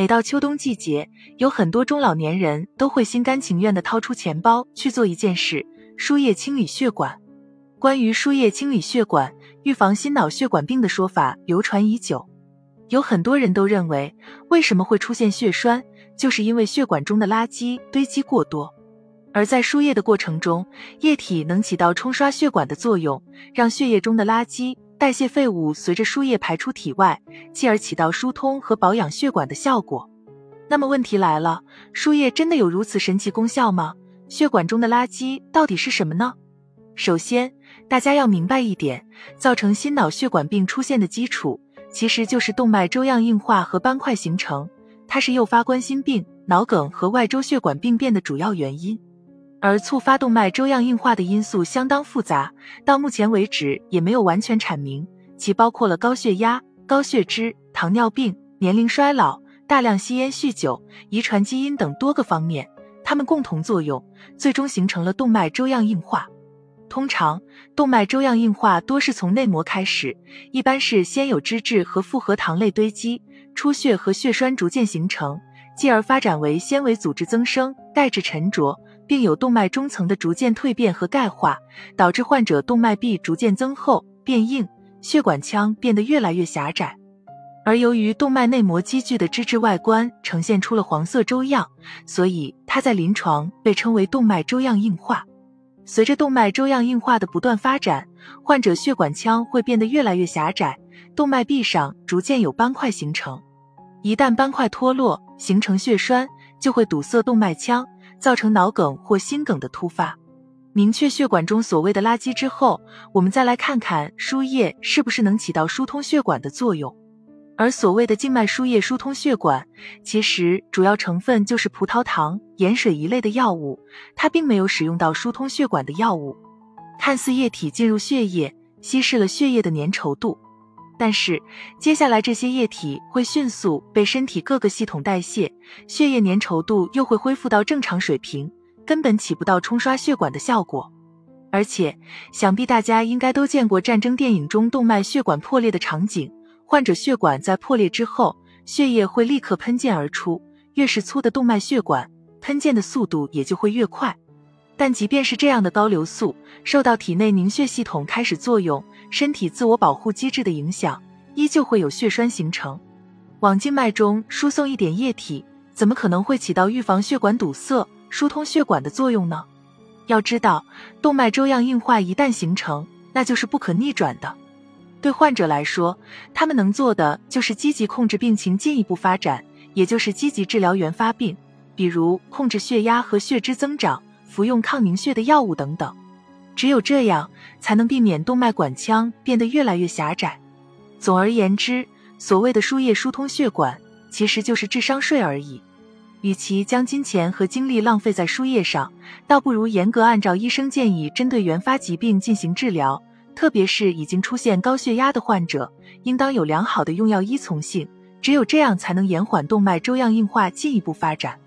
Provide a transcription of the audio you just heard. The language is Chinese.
每到秋冬季节，有很多中老年人都会心甘情愿地掏出钱包去做一件事——输液清理血管。关于输液清理血管、预防心脑血管病的说法流传已久，有很多人都认为，为什么会出现血栓，就是因为血管中的垃圾堆积过多。而在输液的过程中，液体能起到冲刷血管的作用，让血液中的垃圾。代谢废物随着输液排出体外，继而起到疏通和保养血管的效果。那么问题来了，输液真的有如此神奇功效吗？血管中的垃圾到底是什么呢？首先，大家要明白一点，造成心脑血管病出现的基础，其实就是动脉粥样硬化和斑块形成，它是诱发冠心病、脑梗和外周血管病变的主要原因。而促发动脉粥样硬化的因素相当复杂，到目前为止也没有完全阐明，其包括了高血压、高血脂、糖尿病、年龄衰老、大量吸烟酗酒、遗传基因等多个方面，它们共同作用，最终形成了动脉粥样硬化。通常，动脉粥样硬化多是从内膜开始，一般是先有脂质和复合糖类堆积，出血和血栓逐渐形成，继而发展为纤维组织增生、钙质沉着。并有动脉中层的逐渐蜕变和钙化，导致患者动脉壁逐渐增厚变硬，血管腔变得越来越狭窄。而由于动脉内膜积聚的脂质外观呈现出了黄色粥样，所以它在临床被称为动脉粥样硬化。随着动脉粥样硬化的不断发展，患者血管腔会变得越来越狭窄，动脉壁上逐渐有斑块形成。一旦斑块脱落，形成血栓，就会堵塞动脉腔。造成脑梗或心梗的突发。明确血管中所谓的垃圾之后，我们再来看看输液是不是能起到疏通血管的作用。而所谓的静脉输液疏通血管，其实主要成分就是葡萄糖、盐水一类的药物，它并没有使用到疏通血管的药物。看似液体进入血液，稀释了血液的粘稠度。但是接下来这些液体会迅速被身体各个系统代谢，血液粘稠度又会恢复到正常水平，根本起不到冲刷血管的效果。而且，想必大家应该都见过战争电影中动脉血管破裂的场景，患者血管在破裂之后，血液会立刻喷溅而出，越是粗的动脉血管，喷溅的速度也就会越快。但即便是这样的高流速，受到体内凝血系统开始作用。身体自我保护机制的影响，依旧会有血栓形成。往静脉中输送一点液体，怎么可能会起到预防血管堵塞、疏通血管的作用呢？要知道，动脉粥样硬化一旦形成，那就是不可逆转的。对患者来说，他们能做的就是积极控制病情进一步发展，也就是积极治疗原发病，比如控制血压和血脂增长，服用抗凝血的药物等等。只有这样，才能避免动脉管腔变得越来越狭窄。总而言之，所谓的输液疏通血管，其实就是智商税而已。与其将金钱和精力浪费在输液上，倒不如严格按照医生建议，针对原发疾病进行治疗。特别是已经出现高血压的患者，应当有良好的用药依从性。只有这样，才能延缓动脉粥样硬化进一步发展。